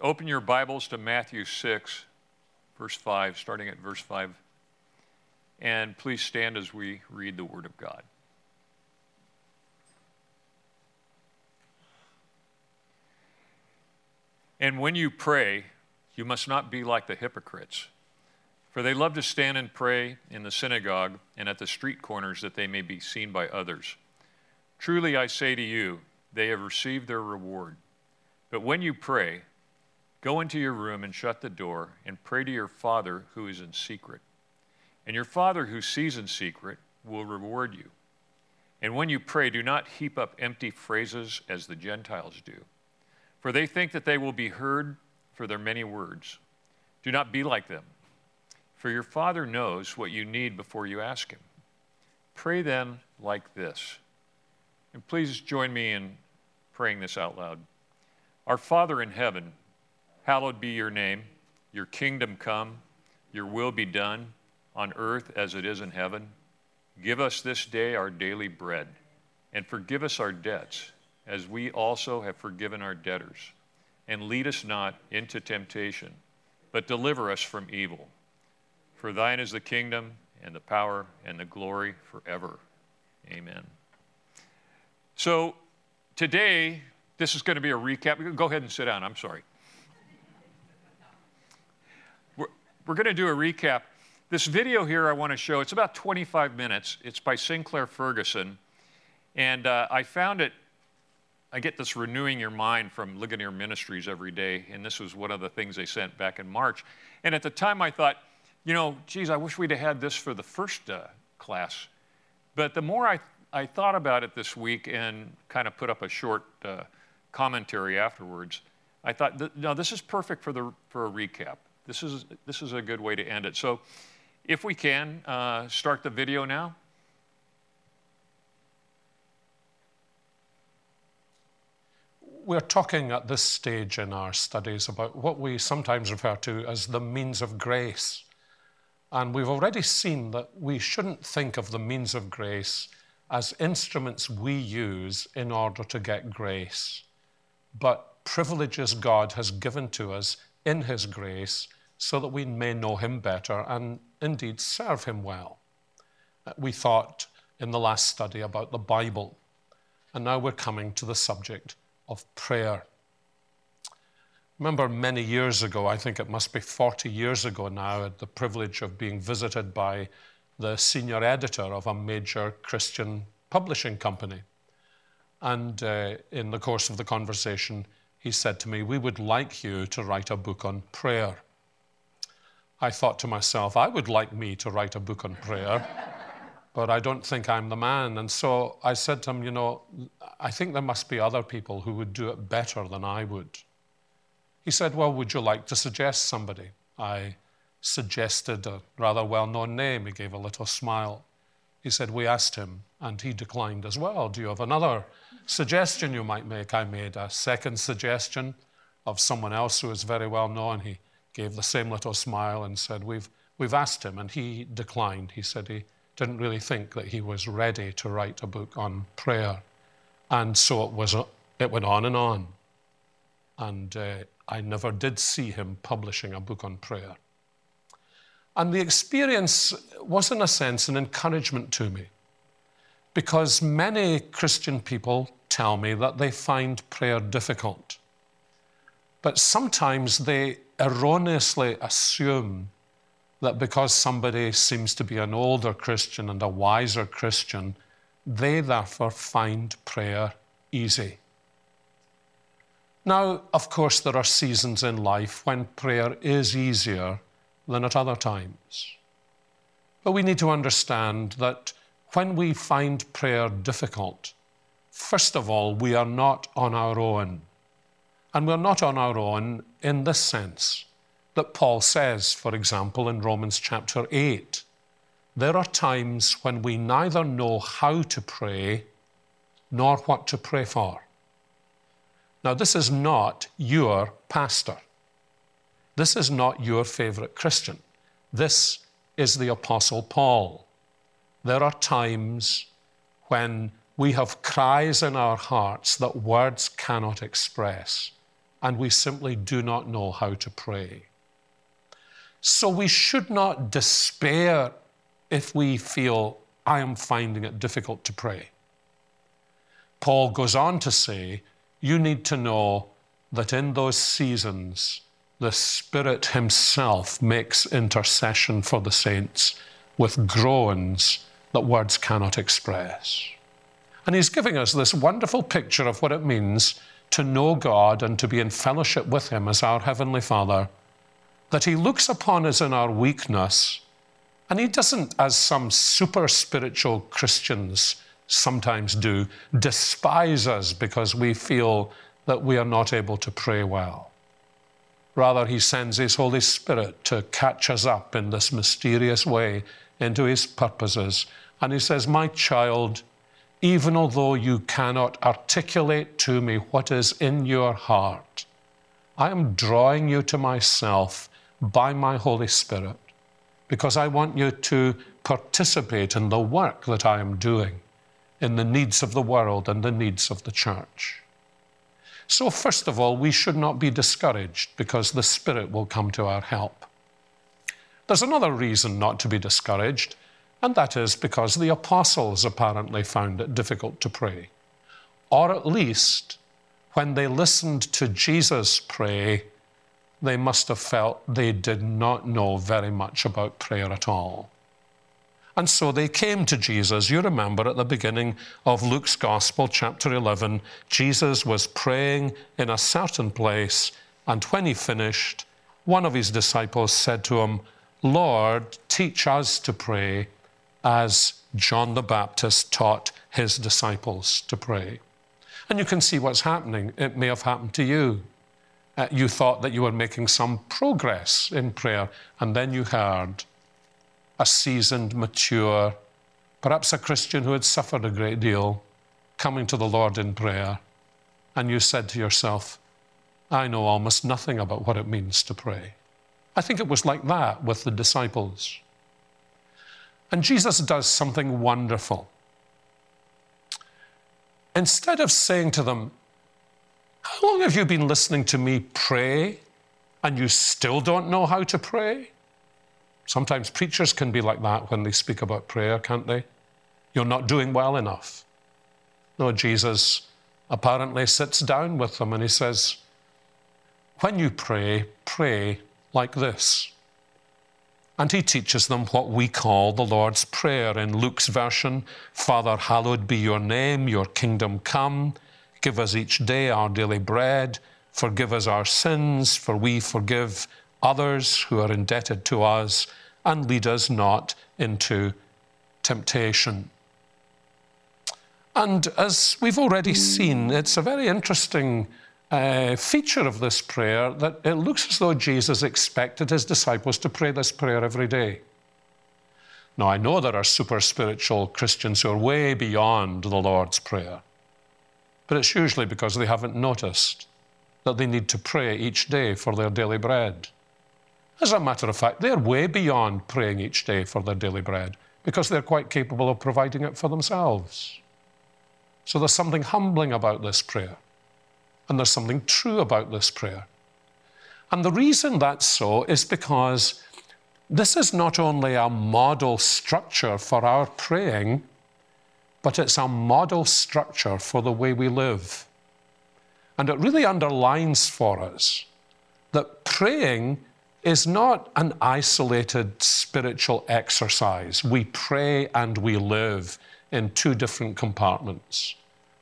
open your Bibles to Matthew 6, verse 5, starting at verse 5. And please stand as we read the Word of God. And when you pray, you must not be like the hypocrites, for they love to stand and pray in the synagogue and at the street corners that they may be seen by others. Truly I say to you, they have received their reward. But when you pray, go into your room and shut the door and pray to your Father who is in secret. And your Father who sees in secret will reward you. And when you pray, do not heap up empty phrases as the Gentiles do for they think that they will be heard for their many words. Do not be like them, for your Father knows what you need before you ask Him. Pray then like this. And please join me in praying this out loud. Our Father in heaven, hallowed be your name, your kingdom come, your will be done on earth as it is in heaven. Give us this day our daily bread, and forgive us our debts as we also have forgiven our debtors. And lead us not into temptation, but deliver us from evil. For thine is the kingdom, and the power, and the glory forever. Amen. So today, this is going to be a recap. Go ahead and sit down. I'm sorry. We're, going to do a recap. This video here I want to show, it's about 25 minutes. It's by Sinclair Ferguson. And uh, I found it I get this renewing your mind from Ligonier Ministries every day, and this was one of the things they sent back in March. And at the time, I thought, you know, geez, I wish we'd have had this for the first uh, class. But the more I, I thought about it this week and kind of put up a short uh, commentary afterwards, I thought, no, this is perfect for, the, for a recap. This is, this is a good way to end it. So if we can, uh, start the video now. we're talking at this stage in our studies about what we sometimes refer to as the means of grace. And we've already seen that we shouldn't think of the means of grace as instruments we use in order to get grace, but privileges God has given to us in His grace so that we may know Him better and indeed serve Him well. We thought in the last study about the Bible, and now we're coming to the subject of prayer. Remember many years ago, I think it must be 40 years ago now, I had the privilege of being visited by the senior editor of a major Christian publishing company. And uh, in the course of the conversation, he said to me, We would like you to write a book on prayer. I thought to myself, I would like me to write a book on prayer but I don't think I'm the man. And so I said to him, You know, I think there must be other people who would do it better than I would. He said, Well, would you like to suggest somebody? I suggested a rather well known name. He gave a little smile. He said, We asked him, and he declined as well. Do you have another suggestion you might make? I made a second suggestion of someone else who is very well known. He gave the same little smile and said, We've, we've asked him, and he declined. He said he didn't really think that he was ready to write a book on prayer. And so it, was, it went on and on. And uh, I never did see him publishing a book on prayer. And the experience was, in a sense, an encouragement to me. Because many Christian people tell me that they find prayer difficult. But sometimes they erroneously assume that because somebody seems to be an older Christian and a wiser Christian, they therefore find prayer easy. Now, of course, there are seasons in life when prayer is easier than at other times. But we need to understand that when we find prayer difficult, first of all, we are not on our own. And we're not on our own in this sense that Paul says, for example, in Romans chapter 8. There are times when we neither know how to pray nor what to pray for. Now, this is not your pastor. This is not your favorite Christian. This is the Apostle Paul. There are times when we have cries in our hearts that words cannot express. And we simply do not know how to pray. So we should not despair if we feel, I am finding it difficult to pray. Paul goes on to say, you need to know that in those seasons, the Spirit Himself makes intercession for the saints with groans that words cannot express. And He's giving us this wonderful picture of what it means to know God and to be in fellowship with Him as our Heavenly Father, that He looks upon us in our weakness, and He doesn't, as some super spiritual Christians sometimes do, despise us because we feel that we are not able to pray well. Rather, He sends His Holy Spirit to catch us up in this mysterious way into His purposes. And He says, My child, even although you cannot articulate to me what is in your heart, I am drawing you to myself by my Holy Spirit because I want you to participate in the work that I am doing in the needs of the world and the needs of the church. So, first of all, we should not be discouraged because the Spirit will come to our help. There's another reason not to be discouraged, and that is because the apostles apparently found it difficult to pray. Or at least, when they listened to Jesus pray, they must have felt they did not know very much about prayer at all. And so they came to Jesus. You remember at the beginning of Luke's Gospel, chapter 11, Jesus was praying in a certain place, and when he finished, one of his disciples said to him, Lord, teach us to pray as John the Baptist taught his disciples to pray. And you can see what's happening. It may have happened to you. Uh, you thought that you were making some progress in prayer, and then you heard a seasoned, mature, perhaps a Christian who had suffered a great deal, coming to the Lord in prayer, and you said to yourself, I know almost nothing about what it means to pray. I think it was like that with the disciples. And Jesus does something wonderful. Instead of saying to them, How long have you been listening to me pray and you still don't know how to pray? Sometimes preachers can be like that when they speak about prayer, can't they? You're not doing well enough. No, Jesus apparently sits down with them and he says, When you pray, pray like this. And he teaches them what we call the Lord's Prayer in Luke's version Father, hallowed be your name, your kingdom come. Give us each day our daily bread. Forgive us our sins, for we forgive others who are indebted to us and lead us not into temptation. And as we've already seen, it's a very interesting uh, feature of this prayer that it looks as though Jesus expected his disciples to pray this prayer every day. Now, I know there are super spiritual Christians who are way beyond the Lord's Prayer, but it's usually because they haven't noticed that they need to pray each day for their daily bread. As a matter of fact, they're way beyond praying each day for their daily bread because they're quite capable of providing it for themselves. So there's something humbling about this prayer, and there's something true about this prayer. And the reason that's so is because this is not only a model structure for our praying, but it's a model structure for the way we live. And it really underlines for us that praying is not an isolated spiritual exercise. We pray and we live in two different compartments.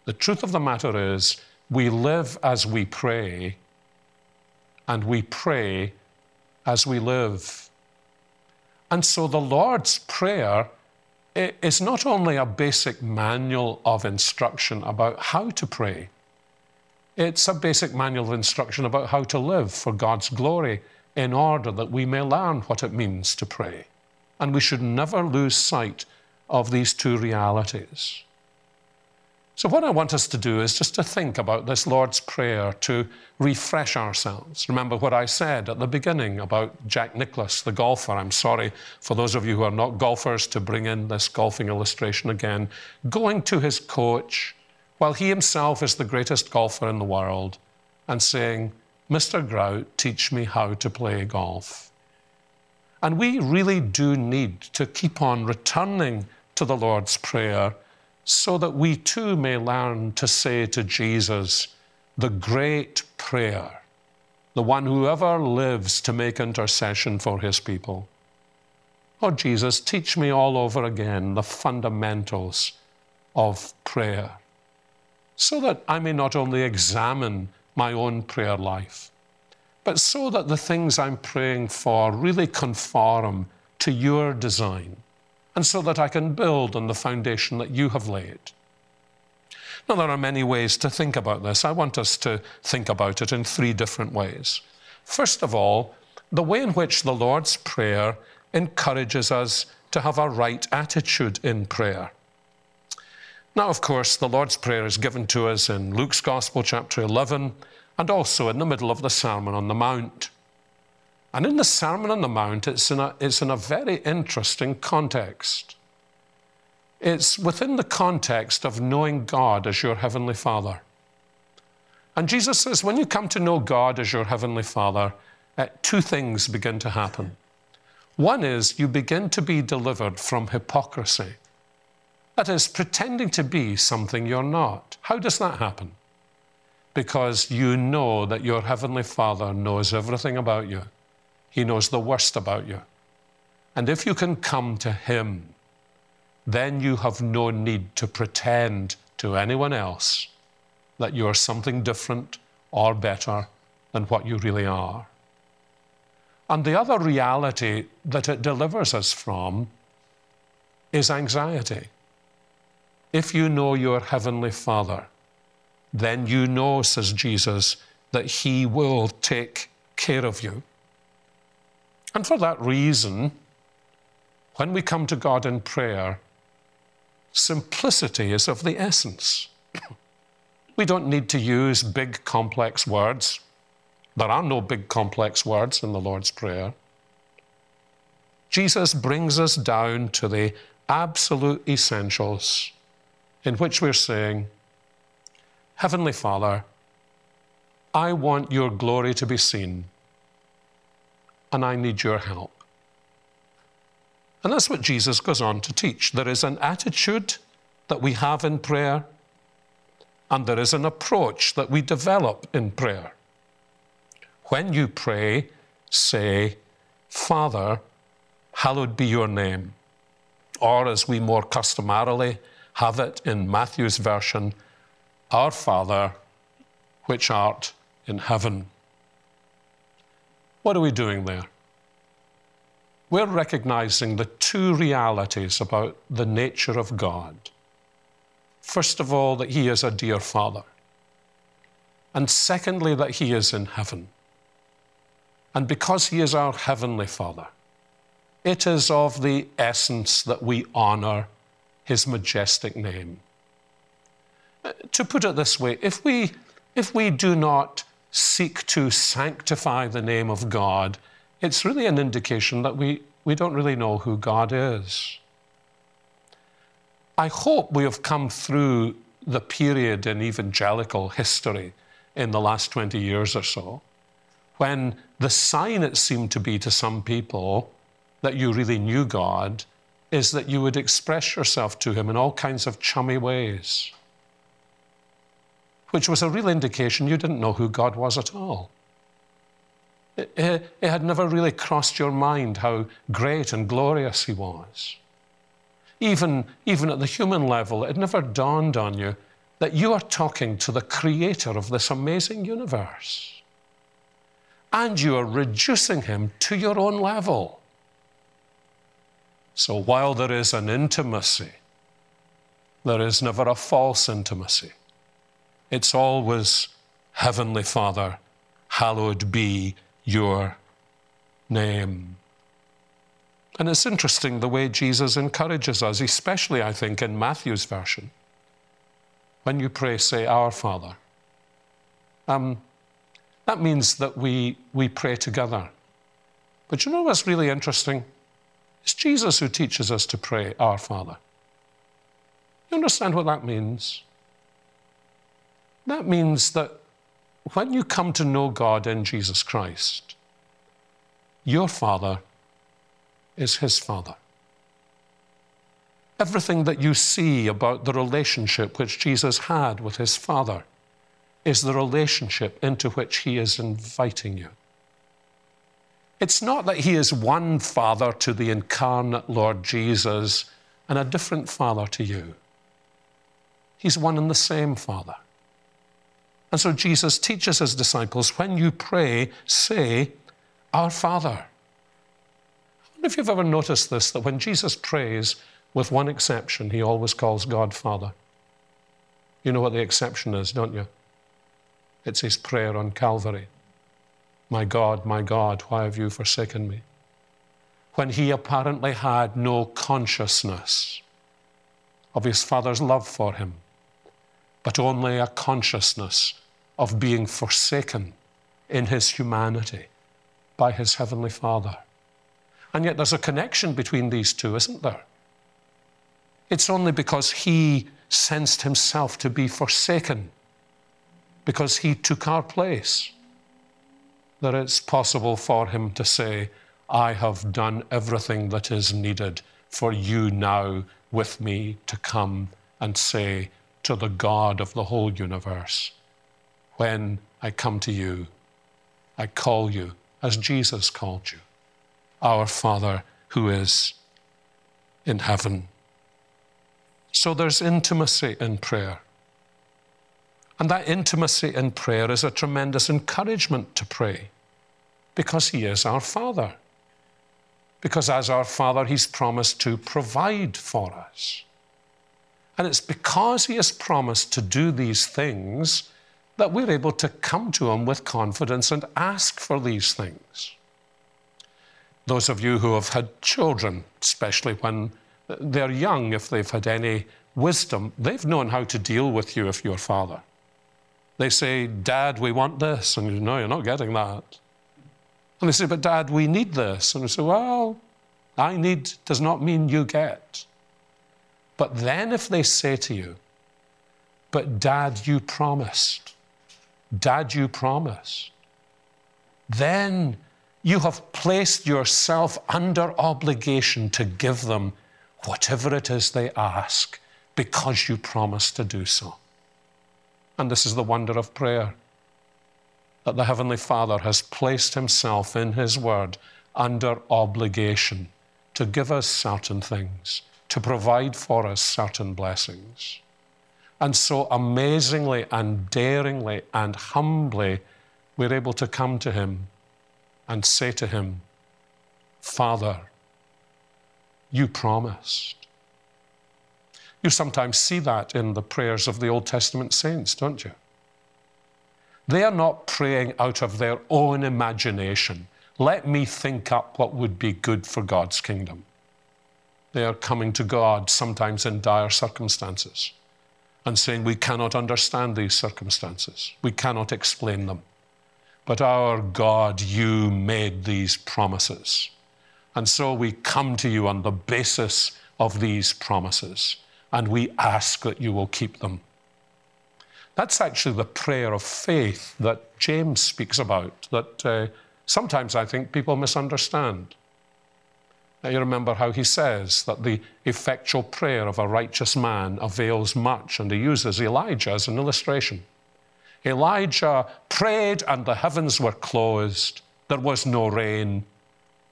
The truth of the matter is, we live as we pray, and we pray as we live. And so the Lord's Prayer is not only a basic manual of instruction about how to pray, it's a basic manual of instruction about how to live for God's glory in order that we may learn what it means to pray. And we should never lose sight of these two realities. So, what I want us to do is just to think about this Lord's Prayer to refresh ourselves. Remember what I said at the beginning about Jack Nicklaus, the golfer. I'm sorry for those of you who are not golfers to bring in this golfing illustration again. Going to his coach while he himself is the greatest golfer in the world and saying, Mr. Grout, teach me how to play golf. And we really do need to keep on returning to the Lord's Prayer so that we too may learn to say to Jesus, the great prayer, the one who ever lives to make intercession for his people. Oh, Jesus, teach me all over again the fundamentals of prayer so that I may not only examine my own prayer life, but so that the things I'm praying for really conform to your design and so that I can build on the foundation that you have laid. Now, there are many ways to think about this. I want us to think about it in three different ways. First of all, the way in which the Lord's Prayer encourages us to have a right attitude in prayer. Now, of course, the Lord's Prayer is given to us in Luke's Gospel, chapter 11, and also in the middle of the Sermon on the Mount. And in the Sermon on the Mount, it's in a, it's in a very interesting context. It's within the context of knowing God as your Heavenly Father. And Jesus says, when you come to know God as your Heavenly Father, uh, two things begin to happen. One is you begin to be delivered from hypocrisy. That is, pretending to be something you're not. How does that happen? Because you know that your Heavenly Father knows everything about you, He knows the worst about you. And if you can come to Him, then you have no need to pretend to anyone else that you're something different or better than what you really are. And the other reality that it delivers us from is anxiety. If you know your Heavenly Father, then you know, says Jesus, that He will take care of you. And for that reason, when we come to God in prayer, simplicity is of the essence. we don't need to use big, complex words. There are no big, complex words in the Lord's Prayer. Jesus brings us down to the absolute essentials in which we're saying, Heavenly Father, I want your glory to be seen, and I need your help. And that's what Jesus goes on to teach. There is an attitude that we have in prayer, and there is an approach that we develop in prayer. When you pray, say, Father, hallowed be your name. Or, as we more customarily have it in Matthew's version Our Father, which art in heaven. What are we doing there? We're recognizing the two realities about the nature of God. First of all, that He is a dear Father. And secondly, that He is in heaven. And because He is our Heavenly Father, it is of the essence that we honor his majestic name. Uh, to put it this way, if we, if we do not seek to sanctify the name of God, it's really an indication that we, we don't really know who God is. I hope we have come through the period in evangelical history in the last 20 years or so when the sign it seemed to be to some people that you really knew God is that you would express yourself to him in all kinds of chummy ways, which was a real indication you didn't know who God was at all. It, it, it, had never really crossed your mind how great and glorious he was. Even, even at the human level, it never dawned on you that you are talking to the creator of this amazing universe. And you are reducing him to your own level. So while there is an intimacy, there is never a false intimacy. It's always, Heavenly Father, hallowed be your name. And it's interesting the way Jesus encourages us, especially, I think, in Matthew's version. When you pray, say, Our Father. Um, that means that we, we pray together. But you know what's really interesting? It's Jesus who teaches us to pray, Our Father. You understand what that means? That means that when you come to know God in Jesus Christ, your Father is His Father. Everything that you see about the relationship which Jesus had with His Father is the relationship into which He is inviting you. It's not that He is one Father to the incarnate Lord Jesus and a different Father to you. He's one and the same Father. And so Jesus teaches his disciples when you pray, say, Our Father. I wonder if you've ever noticed this that when Jesus prays, with one exception, he always calls God Father. You know what the exception is, don't you? It's his prayer on Calvary My God, my God, why have you forsaken me? When he apparently had no consciousness of his Father's love for him but only a consciousness of being forsaken in his humanity by his heavenly Father. And yet there's a connection between these two, isn't there? It's only because he sensed himself to be forsaken, because he took our place, that it's possible for him to say, I have done everything that is needed for you now with me to come and say, to the God of the whole universe. When I come to you, I call you as Jesus called you, our Father who is in heaven. So there's intimacy in prayer. And that intimacy in prayer is a tremendous encouragement to pray because He is our Father. Because as our Father, He's promised to provide for us. And it's because He has promised to do these things that we're able to come to Him with confidence and ask for these things. Those of you who have had children, especially when they're young, if they've had any wisdom, they've known how to deal with you if you're a father. They say, Dad, we want this. And you know, you're not getting that. And they say, But Dad, we need this. And you say, Well, I need does not mean you get. But then if they say to you, but dad, you promised, dad, you promised, then you have placed yourself under obligation to give them whatever it is they ask because you promised to do so. And this is the wonder of prayer that the Heavenly Father has placed Himself in His Word under obligation to give us certain things to provide for us certain blessings. And so amazingly and daringly and humbly, we're able to come to Him and say to Him, Father, you promised. You sometimes see that in the prayers of the Old Testament saints, don't you? They are not praying out of their own imagination. Let me think up what would be good for God's kingdom. They are coming to God sometimes in dire circumstances and saying, We cannot understand these circumstances, we cannot explain them. But our God, you made these promises. And so we come to you on the basis of these promises and we ask that you will keep them. That's actually the prayer of faith that James speaks about, that uh, sometimes I think people misunderstand. Now you remember how he says that the effectual prayer of a righteous man avails much, and he uses Elijah as an illustration. Elijah prayed, and the heavens were closed. There was no rain.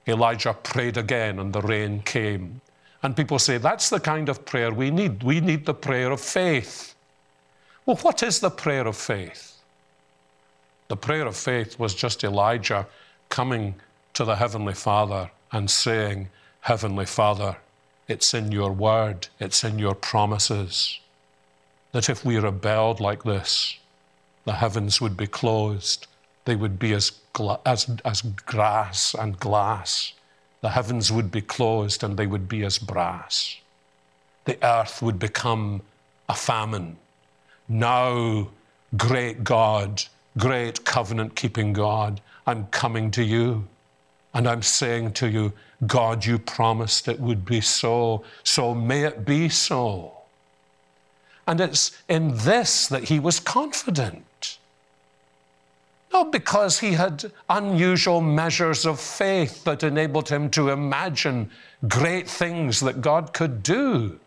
Elijah prayed again, and the rain came. And people say, that's the kind of prayer we need. We need the prayer of faith. Well, what is the prayer of faith? The prayer of faith was just Elijah coming to the Heavenly Father and saying, Heavenly Father, it's in your word, it's in your promises, that if we rebelled like this, the heavens would be closed. They would be as, gla- as, as grass and glass. The heavens would be closed and they would be as brass. The earth would become a famine. Now, great God, great covenant keeping God, I'm coming to you. And I'm saying to you, God, you promised it would be so, so may it be so. And it's in this that he was confident. Not because he had unusual measures of faith that enabled him to imagine great things that God could do,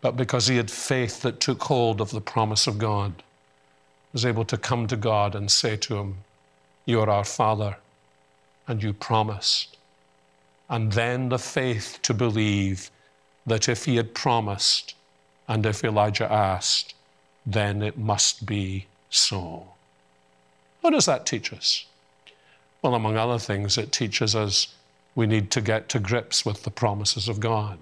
but because he had faith that took hold of the promise of God, was able to come to God and say to him, You are our Father, and you promised. And then the faith to believe that if he had promised and if Elijah asked, then it must be so. What does that teach us? Well, among other things, it teaches us we need to get to grips with the promises of God.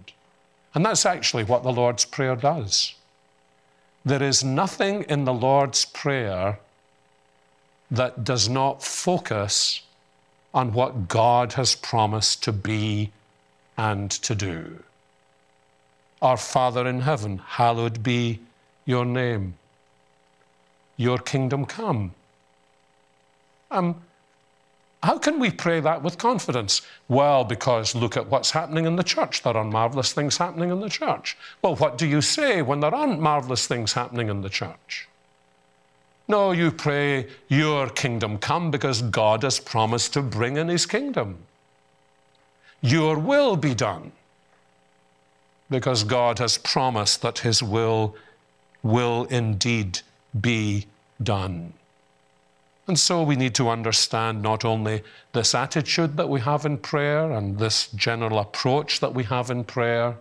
And that's actually what the Lord's Prayer does. There is nothing in the Lord's Prayer that does not focus on what God has promised to be and to do. Our Father in heaven, hallowed be your name. Your kingdom come. Um, how can we pray that with confidence? Well, because look at what's happening in the church. There are marvelous things happening in the church. Well, what do you say when there aren't marvelous things happening in the church? No, you pray, Your kingdom come, because God has promised to bring in His kingdom. Your will be done, because God has promised that His will will indeed be done. And so we need to understand not only this attitude that we have in prayer and this general approach that we have in prayer.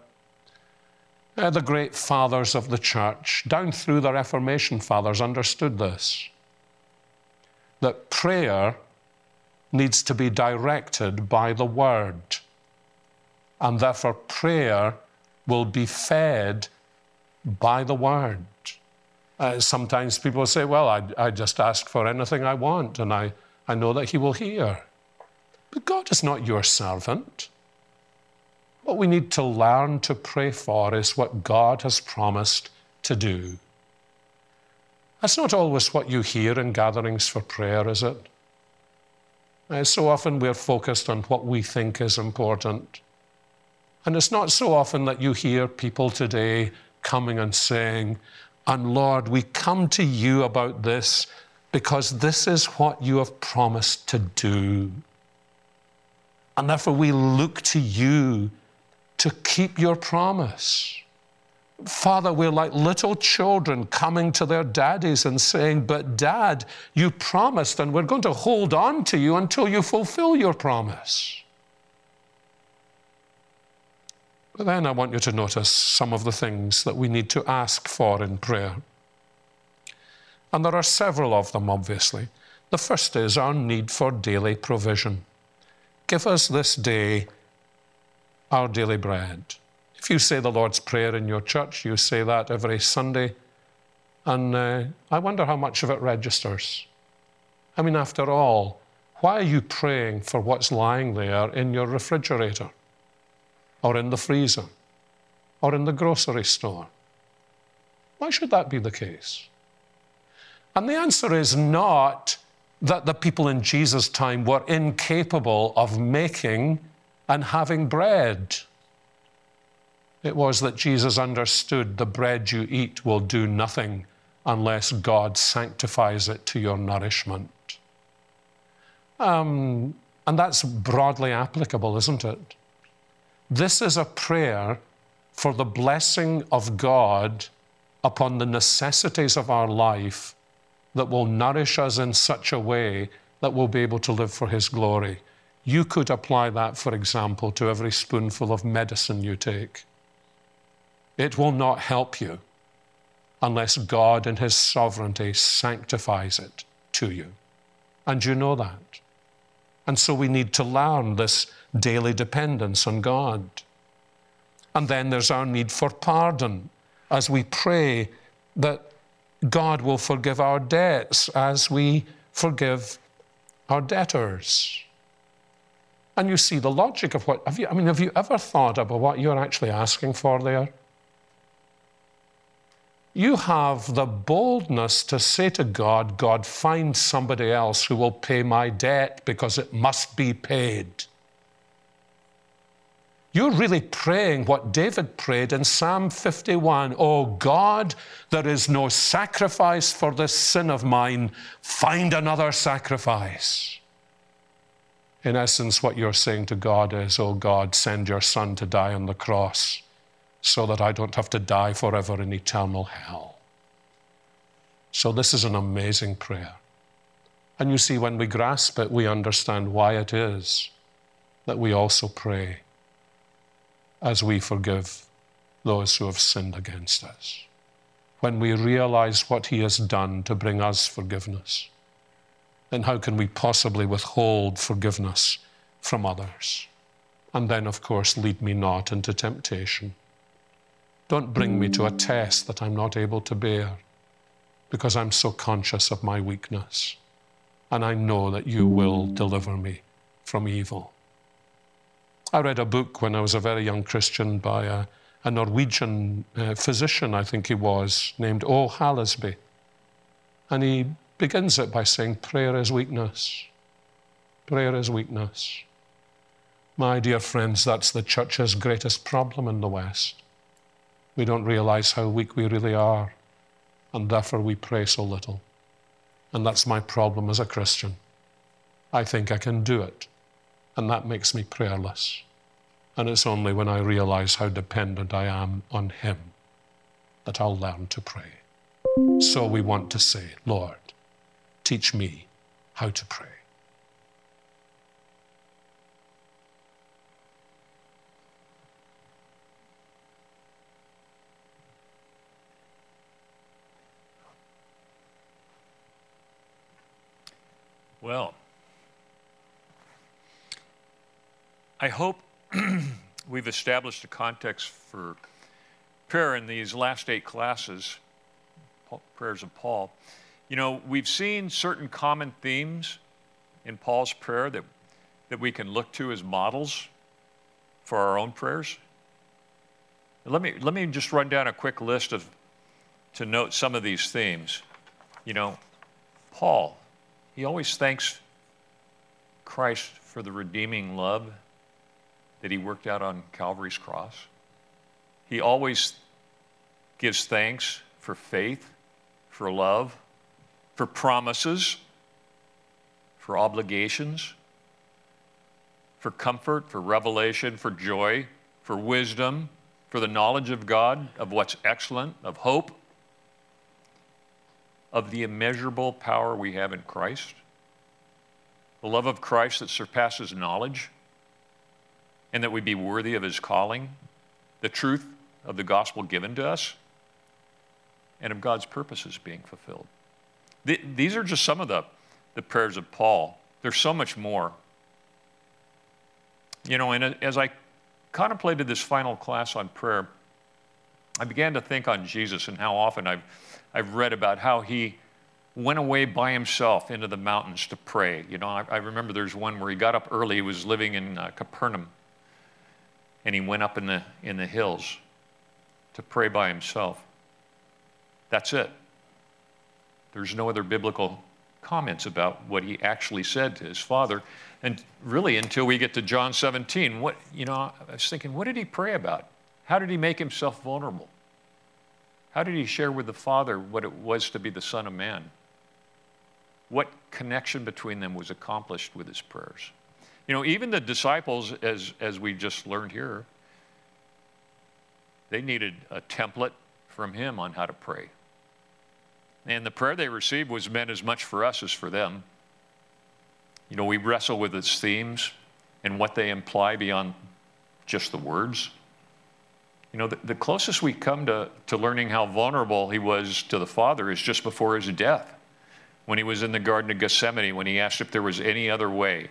Uh, the great fathers of the church, down through the Reformation fathers, understood this that prayer needs to be directed by the Word. And therefore, prayer will be fed by the Word. Uh, sometimes people say, Well, I, I just ask for anything I want and I, I know that He will hear. But God is not your servant. What we need to learn to pray for is what God has promised to do. That's not always what you hear in gatherings for prayer, is it? Uh, so often we're focused on what we think is important. And it's not so often that you hear people today coming and saying, and Lord, we come to you about this because this is what you have promised to do. And therefore, we look to you to keep your promise. Father, we're like little children coming to their daddies and saying, But dad, you promised, and we're going to hold on to you until you fulfill your promise. But then I want you to notice some of the things that we need to ask for in prayer. And there are several of them, obviously. The first is our need for daily provision. Give us this day our daily bread. If you say the Lord's Prayer in your church, you say that every Sunday. And uh, I wonder how much of it registers. I mean, after all, why are you praying for what's lying there in your refrigerator? or in the freezer or in the grocery store. Why should that be the case? And the answer is not that the people in Jesus' time were incapable of making and having bread. It was that Jesus understood the bread you eat will do nothing unless God sanctifies it to your nourishment. Um, and that's broadly applicable, isn't it? This is a prayer for the blessing of God upon the necessities of our life that will nourish us in such a way that we'll be able to live for His glory. You could apply that, for example, to every spoonful of medicine you take. It will not help you unless God in His sovereignty sanctifies it to you. And you know that. And so we need to learn this daily dependence on God. And then there's our need for pardon as we pray that God will forgive our debts as we forgive our debtors. And you see the logic of what, have you, I mean, have you ever thought about what you're actually asking for there? You have the boldness to say to God, God, find somebody else who will pay my debt because it must be paid. You're really praying what David prayed in Psalm 51 Oh God, there is no sacrifice for this sin of mine. Find another sacrifice. In essence, what you're saying to God is, Oh God, send your Son to die on the cross so that I don't have to die forever in eternal hell. So, this is an amazing prayer. And you see, when we grasp it, we understand why it is that we also pray as we forgive those who have sinned against us. When we realize what He has done to bring us forgiveness, then how can we possibly withhold forgiveness from others? And then, of course, lead me not into temptation. Don't bring me to a test that I'm not able to bear because I'm so conscious of my weakness. And I know that you will deliver me from evil. I read a book when I was a very young Christian by a, a Norwegian uh, physician, I think he was, named O. And he begins it by saying, Prayer is weakness. Prayer is weakness. My dear friends, that's the church's greatest problem in the West. We don't realize how weak we really are, and therefore we pray so little. And that's my problem as a Christian. I think I can do it and that makes me prayerless. And it's only when I realize how dependent I am on Him that I'll learn to pray. So we want to say, Lord, teach me how to pray. Well, I hope we've established a context for prayer in these last eight classes, prayers of Paul. You know, we've seen certain common themes in Paul's prayer that, that we can look to as models for our own prayers. Let me, let me just run down a quick list of to note some of these themes. You know, Paul, he always thanks Christ for the redeeming love that he worked out on Calvary's cross. He always gives thanks for faith, for love, for promises, for obligations, for comfort, for revelation, for joy, for wisdom, for the knowledge of God, of what's excellent, of hope, of the immeasurable power we have in Christ, the love of Christ that surpasses knowledge and that we be worthy of his calling, the truth of the gospel given to us, and of God's purposes being fulfilled. These are just some of the, the prayers of Paul. There's so much more. You know, and as I contemplated this final class on prayer, I began to think on Jesus and how often I've, I've read about how he went away by himself into the mountains to pray. You know, I, I remember there's one where he got up early, he was living in uh, Capernaum, and he went up in the, in the hills to pray by himself. That's it. There's no other biblical comments about what he actually said to his father. And really, until we get to John 17, what, you know, I was thinking, what did he pray about? How did he make himself vulnerable? How did he share with the Father what it was to be the Son of Man? What connection between them was accomplished with his prayers? You know, even the disciples, as, as we just learned here, they needed a template from him on how to pray. And the prayer they received was meant as much for us as for them. You know, we wrestle with its themes and what they imply beyond just the words. You know, the, the closest we come to, to learning how vulnerable he was to the Father is just before his death, when he was in the Garden of Gethsemane, when he asked if there was any other way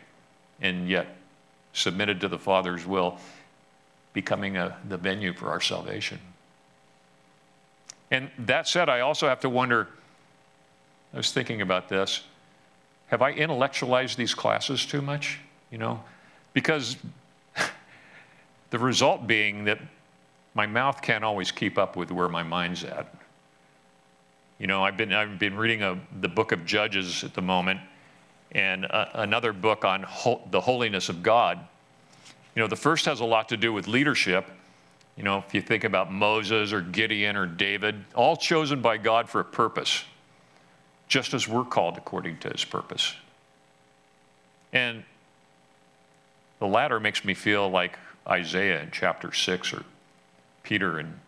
and yet submitted to the Father's will, becoming a, the venue for our salvation. And that said, I also have to wonder I was thinking about this. Have I intellectualized these classes too much? You know, because the result being that my mouth can't always keep up with where my mind's at. You know, I've been, I've been reading a, the book of Judges at the moment, and a, another book on ho- the holiness of God. You know, the first has a lot to do with leadership. You know, if you think about Moses or Gideon or David, all chosen by God for a purpose, just as we're called according to his purpose. And the latter makes me feel like Isaiah in chapter 6 or Peter in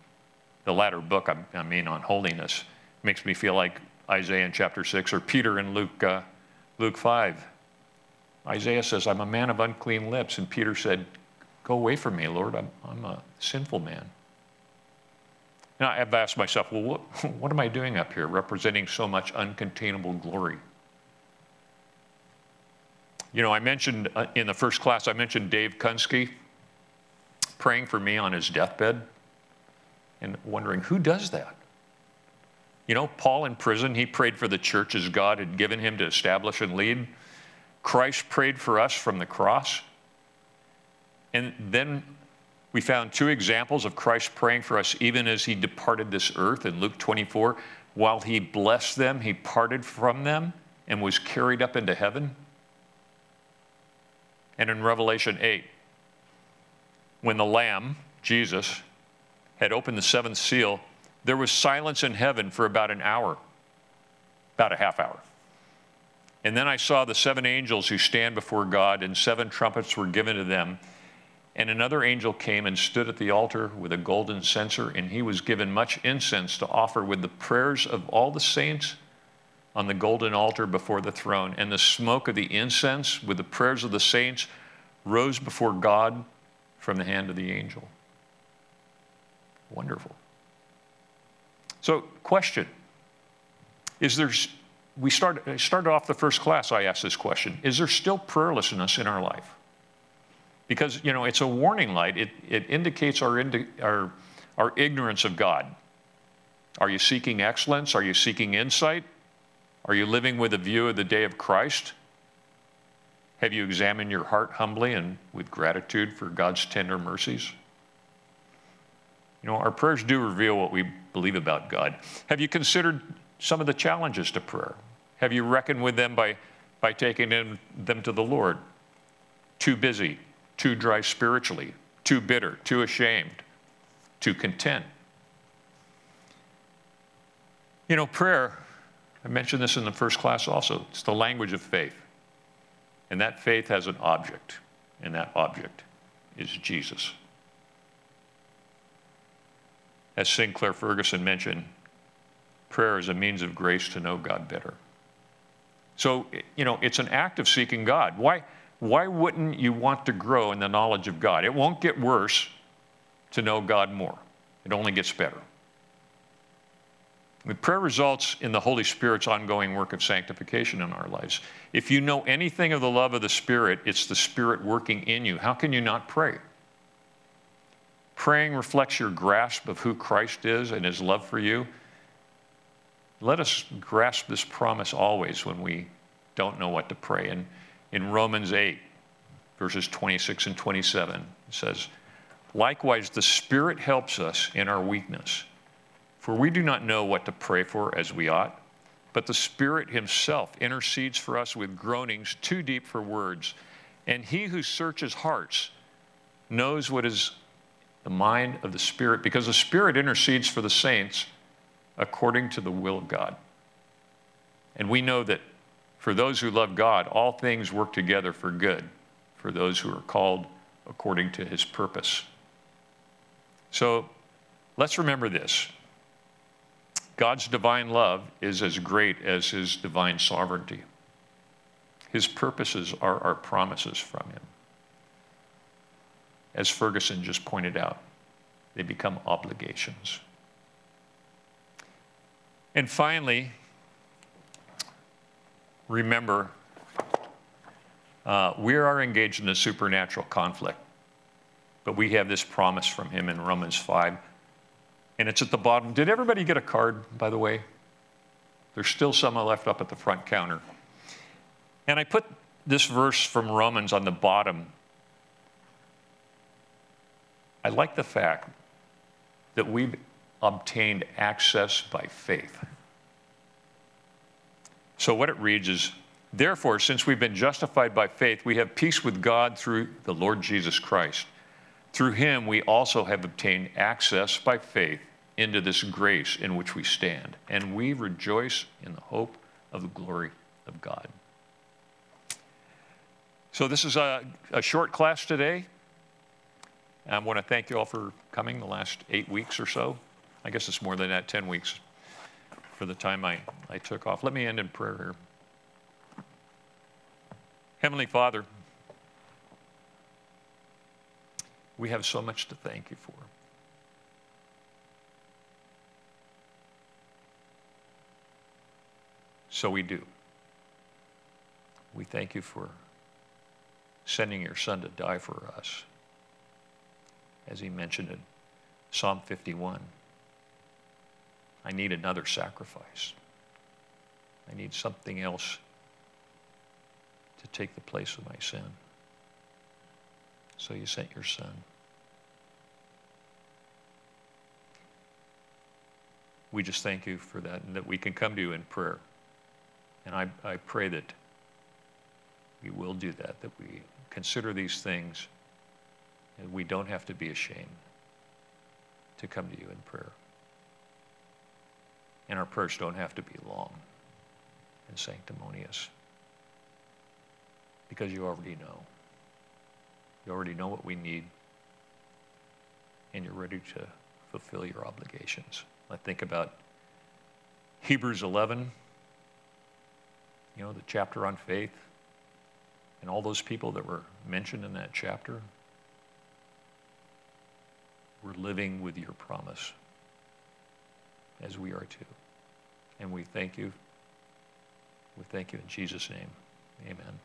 the latter book, I mean, on holiness, makes me feel like Isaiah in chapter 6 or Peter in Luke, uh, Luke 5. Isaiah says, I'm a man of unclean lips. And Peter said, Go away from me, Lord. I'm, I'm a sinful man. And I've asked myself, well, what, what am I doing up here representing so much uncontainable glory? You know, I mentioned uh, in the first class, I mentioned Dave Kunsky praying for me on his deathbed and wondering who does that? You know, Paul in prison, he prayed for the church as God had given him to establish and lead. Christ prayed for us from the cross. And then we found two examples of Christ praying for us even as he departed this earth in Luke 24. While he blessed them, he parted from them and was carried up into heaven. And in Revelation 8, when the Lamb, Jesus, had opened the seventh seal, there was silence in heaven for about an hour, about a half hour. And then I saw the seven angels who stand before God, and seven trumpets were given to them. And another angel came and stood at the altar with a golden censer, and he was given much incense to offer with the prayers of all the saints on the golden altar before the throne. And the smoke of the incense with the prayers of the saints rose before God from the hand of the angel. Wonderful. So, question Is there, we started, started off the first class, I asked this question Is there still prayerlessness in our life? Because, you know, it's a warning light, it, it indicates our, indi- our, our ignorance of God. Are you seeking excellence? Are you seeking insight? Are you living with a view of the day of Christ? Have you examined your heart humbly and with gratitude for God's tender mercies? You know, our prayers do reveal what we believe about God. Have you considered some of the challenges to prayer? Have you reckoned with them by, by taking them, them to the Lord? Too busy, too dry spiritually, too bitter, too ashamed, too content. You know, prayer, I mentioned this in the first class also, it's the language of faith. And that faith has an object, and that object is Jesus. As Sinclair Ferguson mentioned, prayer is a means of grace to know God better. So, you know, it's an act of seeking God. Why, why wouldn't you want to grow in the knowledge of God? It won't get worse to know God more, it only gets better. Prayer results in the Holy Spirit's ongoing work of sanctification in our lives. If you know anything of the love of the Spirit, it's the Spirit working in you. How can you not pray? Praying reflects your grasp of who Christ is and his love for you. Let us grasp this promise always when we don't know what to pray. And in Romans 8, verses 26 and 27, it says, Likewise, the Spirit helps us in our weakness. For we do not know what to pray for as we ought, but the Spirit Himself intercedes for us with groanings too deep for words. And He who searches hearts knows what is the mind of the Spirit, because the Spirit intercedes for the saints according to the will of God. And we know that for those who love God, all things work together for good, for those who are called according to his purpose. So let's remember this God's divine love is as great as his divine sovereignty. His purposes are our promises from him as Ferguson just pointed out, they become obligations. And finally, remember, uh, we are engaged in a supernatural conflict, but we have this promise from him in Romans 5. And it's at the bottom. Did everybody get a card, by the way? There's still some left up at the front counter. And I put this verse from Romans on the bottom I like the fact that we've obtained access by faith. So, what it reads is Therefore, since we've been justified by faith, we have peace with God through the Lord Jesus Christ. Through him, we also have obtained access by faith into this grace in which we stand, and we rejoice in the hope of the glory of God. So, this is a, a short class today. I want to thank you all for coming the last eight weeks or so. I guess it's more than that, 10 weeks for the time I, I took off. Let me end in prayer here. Heavenly Father, we have so much to thank you for. So we do. We thank you for sending your Son to die for us, as he mentioned in Psalm 51. I need another sacrifice. I need something else to take the place of my sin. So you sent your son. We just thank you for that and that we can come to you in prayer. And I, I pray that we will do that, that we consider these things and we don't have to be ashamed to come to you in prayer. And our prayers don't have to be long and sanctimonious because you already know. You already know what we need, and you're ready to fulfill your obligations. I think about Hebrews 11, you know, the chapter on faith, and all those people that were mentioned in that chapter were living with your promise, as we are too. And we thank you. We thank you in Jesus' name. Amen.